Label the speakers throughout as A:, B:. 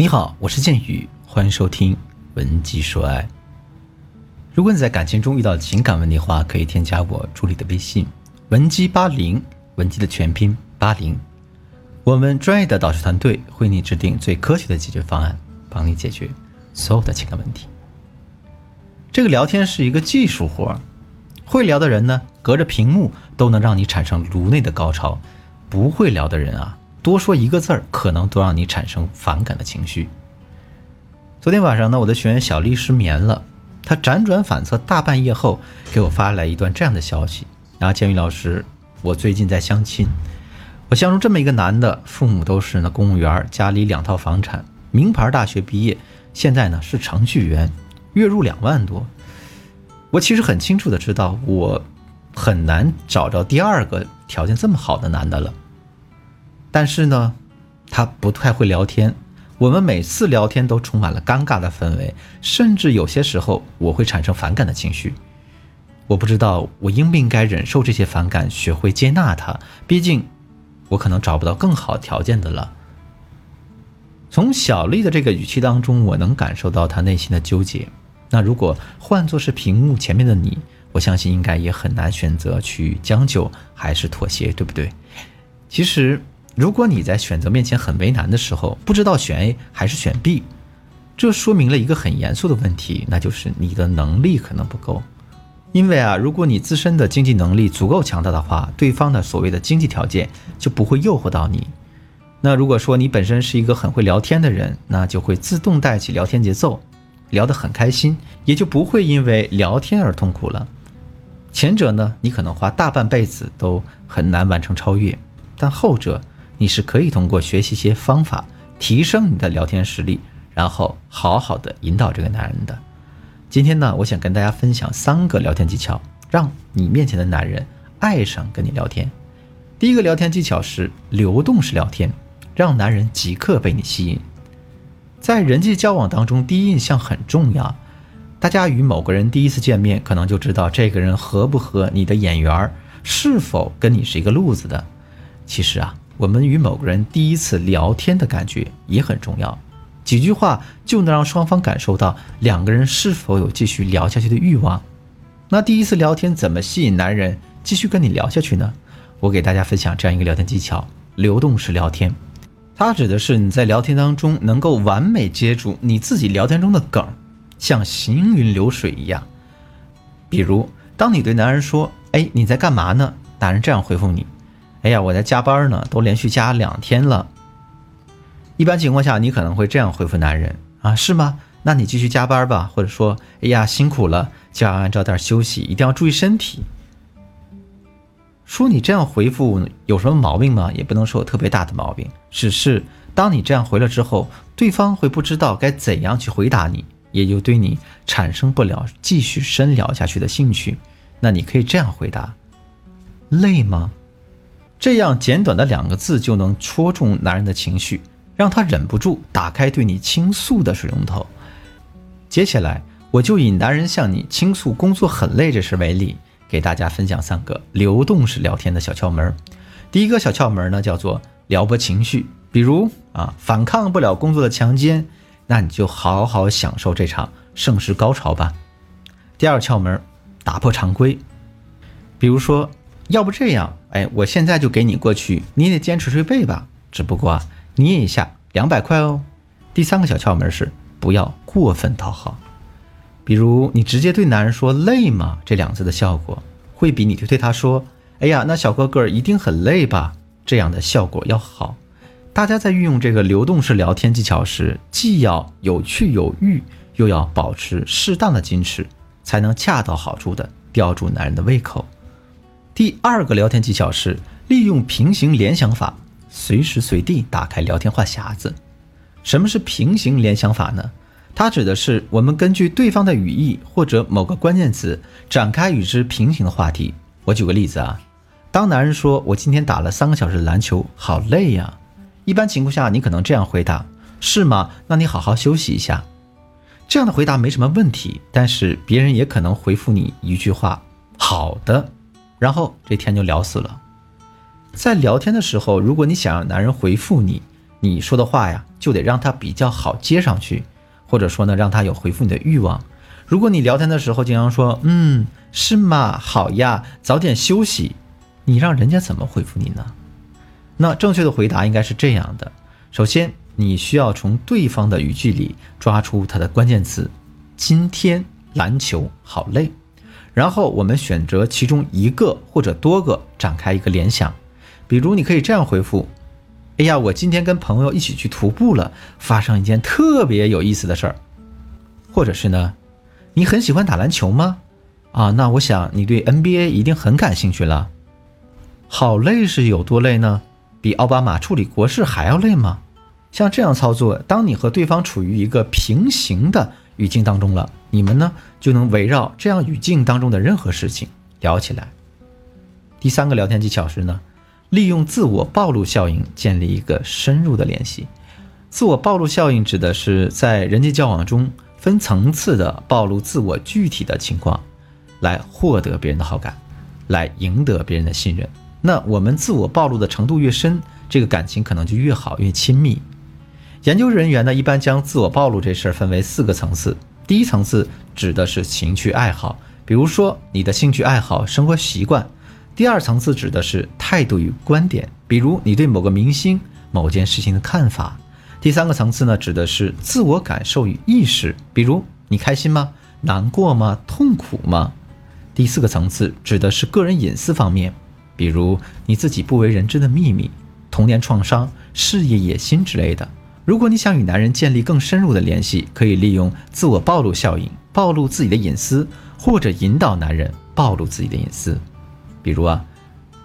A: 你好，我是剑宇，欢迎收听《文姬说爱》。如果你在感情中遇到情感问题的话，可以添加我助理的微信“文姬八零”，文姬的全拼八零。我们专业的导师团队为你制定最科学的解决方案，帮你解决所有的情感问题。这个聊天是一个技术活，会聊的人呢，隔着屏幕都能让你产生颅内的高潮；不会聊的人啊。多说一个字儿，可能都让你产生反感的情绪。昨天晚上呢，我的学员小丽失眠了，她辗转反侧大半夜后，给我发来一段这样的消息：然后建宇老师，我最近在相亲，我相中这么一个男的，父母都是那公务员，家里两套房产，名牌大学毕业，现在呢是程序员，月入两万多。我其实很清楚的知道，我很难找着第二个条件这么好的男的了。但是呢，他不太会聊天。我们每次聊天都充满了尴尬的氛围，甚至有些时候我会产生反感的情绪。我不知道我应不应该忍受这些反感，学会接纳他。毕竟，我可能找不到更好条件的了。从小丽的这个语气当中，我能感受到她内心的纠结。那如果换作是屏幕前面的你，我相信应该也很难选择去将就还是妥协，对不对？其实。如果你在选择面前很为难的时候，不知道选 A 还是选 B，这说明了一个很严肃的问题，那就是你的能力可能不够。因为啊，如果你自身的经济能力足够强大的话，对方的所谓的经济条件就不会诱惑到你。那如果说你本身是一个很会聊天的人，那就会自动带起聊天节奏，聊得很开心，也就不会因为聊天而痛苦了。前者呢，你可能花大半辈子都很难完成超越，但后者。你是可以通过学习一些方法提升你的聊天实力，然后好好的引导这个男人的。今天呢，我想跟大家分享三个聊天技巧，让你面前的男人爱上跟你聊天。第一个聊天技巧是流动式聊天，让男人即刻被你吸引。在人际交往当中，第一印象很重要。大家与某个人第一次见面，可能就知道这个人合不合你的眼缘，是否跟你是一个路子的。其实啊。我们与某个人第一次聊天的感觉也很重要，几句话就能让双方感受到两个人是否有继续聊下去的欲望。那第一次聊天怎么吸引男人继续跟你聊下去呢？我给大家分享这样一个聊天技巧：流动式聊天。它指的是你在聊天当中能够完美接住你自己聊天中的梗，像行云流水一样。比如，当你对男人说：“哎，你在干嘛呢？”男人这样回复你。哎呀，我在加班呢，都连续加两天了。一般情况下，你可能会这样回复男人啊，是吗？那你继续加班吧，或者说，哎呀，辛苦了，就要按照点休息，一定要注意身体。说你这样回复有什么毛病吗？也不能说有特别大的毛病，只是当你这样回了之后，对方会不知道该怎样去回答你，也就对你产生不了继续深聊下去的兴趣。那你可以这样回答：累吗？这样简短的两个字就能戳中男人的情绪，让他忍不住打开对你倾诉的水龙头。接下来，我就以男人向你倾诉工作很累这事为例，给大家分享三个流动式聊天的小窍门。第一个小窍门呢，叫做撩拨情绪，比如啊，反抗不了工作的强奸，那你就好好享受这场盛世高潮吧。第二窍门，打破常规，比如说。要不这样，哎，我现在就给你过去，你得坚持睡背吧。只不过捏一下两百块哦。第三个小窍门是不要过分讨好，比如你直接对男人说“累吗”这两字的效果，会比你对对他说“哎呀，那小哥哥一定很累吧”这样的效果要好。大家在运用这个流动式聊天技巧时，既要有趣有欲，又要保持适当的矜持，才能恰到好处的吊住男人的胃口。第二个聊天技巧是利用平行联想法，随时随地打开聊天话匣子。什么是平行联想法呢？它指的是我们根据对方的语义或者某个关键词展开与之平行的话题。我举个例子啊，当男人说“我今天打了三个小时篮球，好累呀”，一般情况下你可能这样回答：“是吗？那你好好休息一下。”这样的回答没什么问题，但是别人也可能回复你一句话：“好的。”然后这天就聊死了。在聊天的时候，如果你想让男人回复你，你说的话呀，就得让他比较好接上去，或者说呢，让他有回复你的欲望。如果你聊天的时候经常说“嗯，是吗？好呀，早点休息”，你让人家怎么回复你呢？那正确的回答应该是这样的：首先，你需要从对方的语句里抓出他的关键词“今天篮球好累”，然后我们选择其中一个或者多个展开一个联想。比如，你可以这样回复：“哎呀，我今天跟朋友一起去徒步了，发生一件特别有意思的事儿。”或者是呢？你很喜欢打篮球吗？啊，那我想你对 NBA 一定很感兴趣了。好累是有多累呢？比奥巴马处理国事还要累吗？像这样操作，当你和对方处于一个平行的语境当中了，你们呢就能围绕这样语境当中的任何事情聊起来。第三个聊天技巧是呢，利用自我暴露效应建立一个深入的联系。自我暴露效应指的是在人际交往中。分层次的暴露自我具体的情况，来获得别人的好感，来赢得别人的信任。那我们自我暴露的程度越深，这个感情可能就越好，越亲密。研究人员呢，一般将自我暴露这事儿分为四个层次。第一层次指的是情趣爱好，比如说你的兴趣爱好、生活习惯。第二层次指的是态度与观点，比如你对某个明星、某件事情的看法。第三个层次呢，指的是自我感受与意识，比如你开心吗？难过吗？痛苦吗？第四个层次指的是个人隐私方面，比如你自己不为人知的秘密、童年创伤、事业野心之类的。如果你想与男人建立更深入的联系，可以利用自我暴露效应，暴露自己的隐私，或者引导男人暴露自己的隐私。比如啊，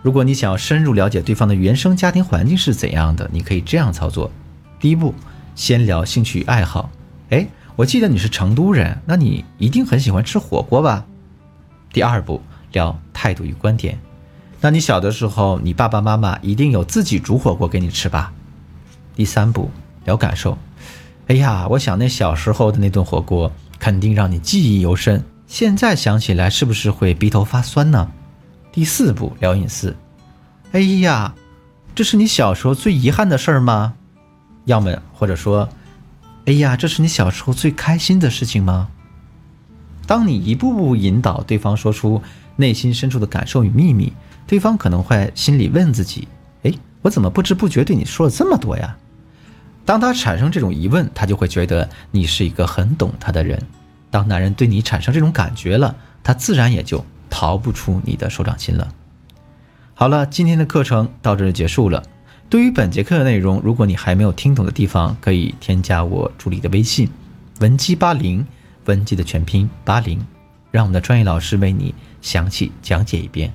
A: 如果你想要深入了解对方的原生家庭环境是怎样的，你可以这样操作。第一步，先聊兴趣爱好。哎，我记得你是成都人，那你一定很喜欢吃火锅吧？第二步，聊态度与观点。那你小的时候，你爸爸妈妈一定有自己煮火锅给你吃吧？第三步，聊感受。哎呀，我想那小时候的那顿火锅肯定让你记忆犹深，现在想起来是不是会鼻头发酸呢？第四步，聊隐私。哎呀，这是你小时候最遗憾的事儿吗？要么或者说，哎呀，这是你小时候最开心的事情吗？当你一步步引导对方说出内心深处的感受与秘密，对方可能会心里问自己：哎，我怎么不知不觉对你说了这么多呀？当他产生这种疑问，他就会觉得你是一个很懂他的人。当男人对你产生这种感觉了，他自然也就逃不出你的手掌心了。好了，今天的课程到这就结束了。对于本节课的内容，如果你还没有听懂的地方，可以添加我助理的微信，文姬八零，文姬的全拼八零，让我们的专业老师为你详细讲解一遍。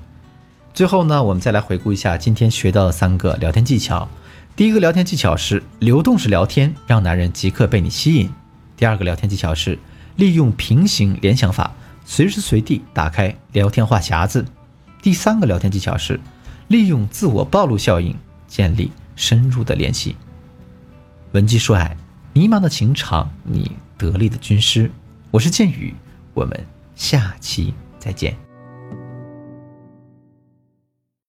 A: 最后呢，我们再来回顾一下今天学到的三个聊天技巧。第一个聊天技巧是流动式聊天，让男人即刻被你吸引。第二个聊天技巧是利用平行联想法，随时随地打开聊天话匣子。第三个聊天技巧是利用自我暴露效应。建立深入的联系。文姬说爱，迷茫的情场，你得力的军师。我是剑宇，我们下期再见。